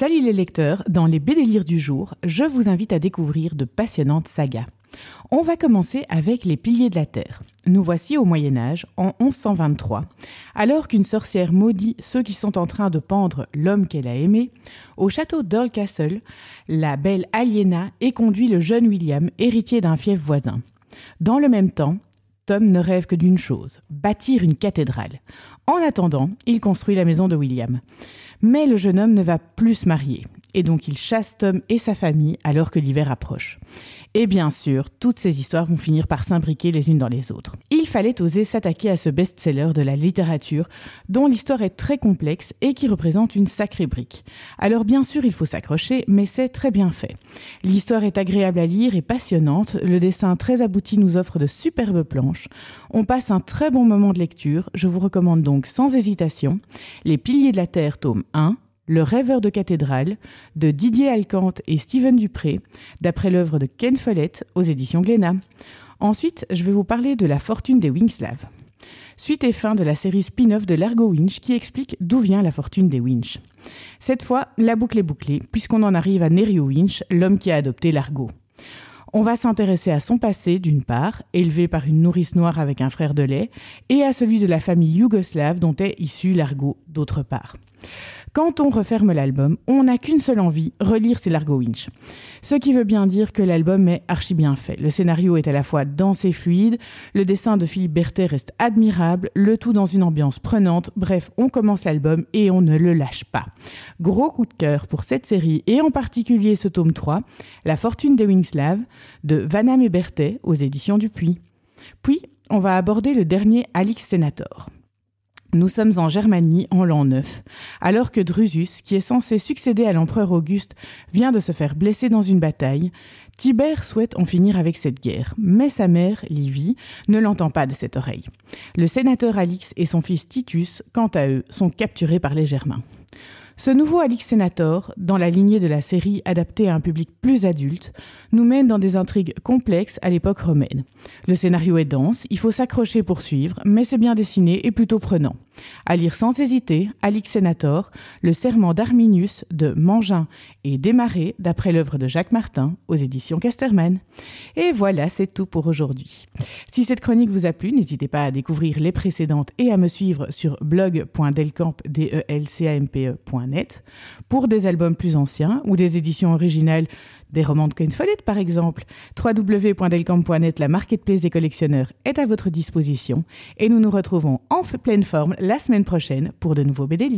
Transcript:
Salut les lecteurs, dans les Bédélires du jour, je vous invite à découvrir de passionnantes sagas. On va commencer avec les piliers de la Terre. Nous voici au Moyen Âge, en 1123, alors qu'une sorcière maudit ceux qui sont en train de pendre l'homme qu'elle a aimé, au château d'Earl Castle, la belle Aliena est conduit le jeune William, héritier d'un fief voisin. Dans le même temps, Tom ne rêve que d'une chose, bâtir une cathédrale. En attendant, il construit la maison de William. Mais le jeune homme ne va plus se marier et donc il chasse Tom et sa famille alors que l'hiver approche. Et bien sûr, toutes ces histoires vont finir par s'imbriquer les unes dans les autres. Il fallait oser s'attaquer à ce best-seller de la littérature, dont l'histoire est très complexe et qui représente une sacrée brique. Alors bien sûr, il faut s'accrocher, mais c'est très bien fait. L'histoire est agréable à lire et passionnante, le dessin très abouti nous offre de superbes planches. On passe un très bon moment de lecture, je vous recommande donc sans hésitation Les Piliers de la Terre, tome 1, le rêveur de cathédrale de Didier Alcante et Steven Dupré, d'après l'œuvre de Ken Follett aux éditions Glénat. Ensuite, je vais vous parler de la fortune des Wingslav. Suite et fin de la série spin-off de l'Argo Winch qui explique d'où vient la fortune des Winch. Cette fois, la boucle est bouclée, puisqu'on en arrive à Nerio Winch, l'homme qui a adopté l'Argo. On va s'intéresser à son passé, d'une part, élevé par une nourrice noire avec un frère de lait, et à celui de la famille yougoslave dont est issu l'Argo, d'autre part. Quand on referme l'album, on n'a qu'une seule envie, relire ses Largo Winch. Ce qui veut bien dire que l'album est archi bien fait. Le scénario est à la fois dense et fluide, le dessin de Philippe Berthet reste admirable, le tout dans une ambiance prenante. Bref, on commence l'album et on ne le lâche pas. Gros coup de cœur pour cette série et en particulier ce tome 3, La fortune des Wingslav de Vanham et Berthet aux éditions du Puy. Puis, on va aborder le dernier Alix Senator. Nous sommes en Germanie en l'an 9, alors que Drusus, qui est censé succéder à l'empereur Auguste, vient de se faire blesser dans une bataille. Tibère souhaite en finir avec cette guerre, mais sa mère, Livie, ne l'entend pas de cette oreille. Le sénateur Alix et son fils Titus, quant à eux, sont capturés par les Germains. Ce nouveau Alix Senator, dans la lignée de la série adaptée à un public plus adulte, nous mène dans des intrigues complexes à l'époque romaine. Le scénario est dense, il faut s'accrocher pour suivre, mais c'est bien dessiné et plutôt prenant. À lire sans hésiter, Alix Senator, Le serment d'Arminius de Mangin et Desmarais, d'après l'œuvre de Jacques Martin, aux éditions Casterman. Et voilà, c'est tout pour aujourd'hui. Si cette chronique vous a plu, n'hésitez pas à découvrir les précédentes et à me suivre sur pour des albums plus anciens ou des éditions originales des romans de Ken Follett par exemple. www.delcamp.net, la marketplace des collectionneurs, est à votre disposition et nous nous retrouvons en pleine forme la semaine prochaine pour de nouveaux BD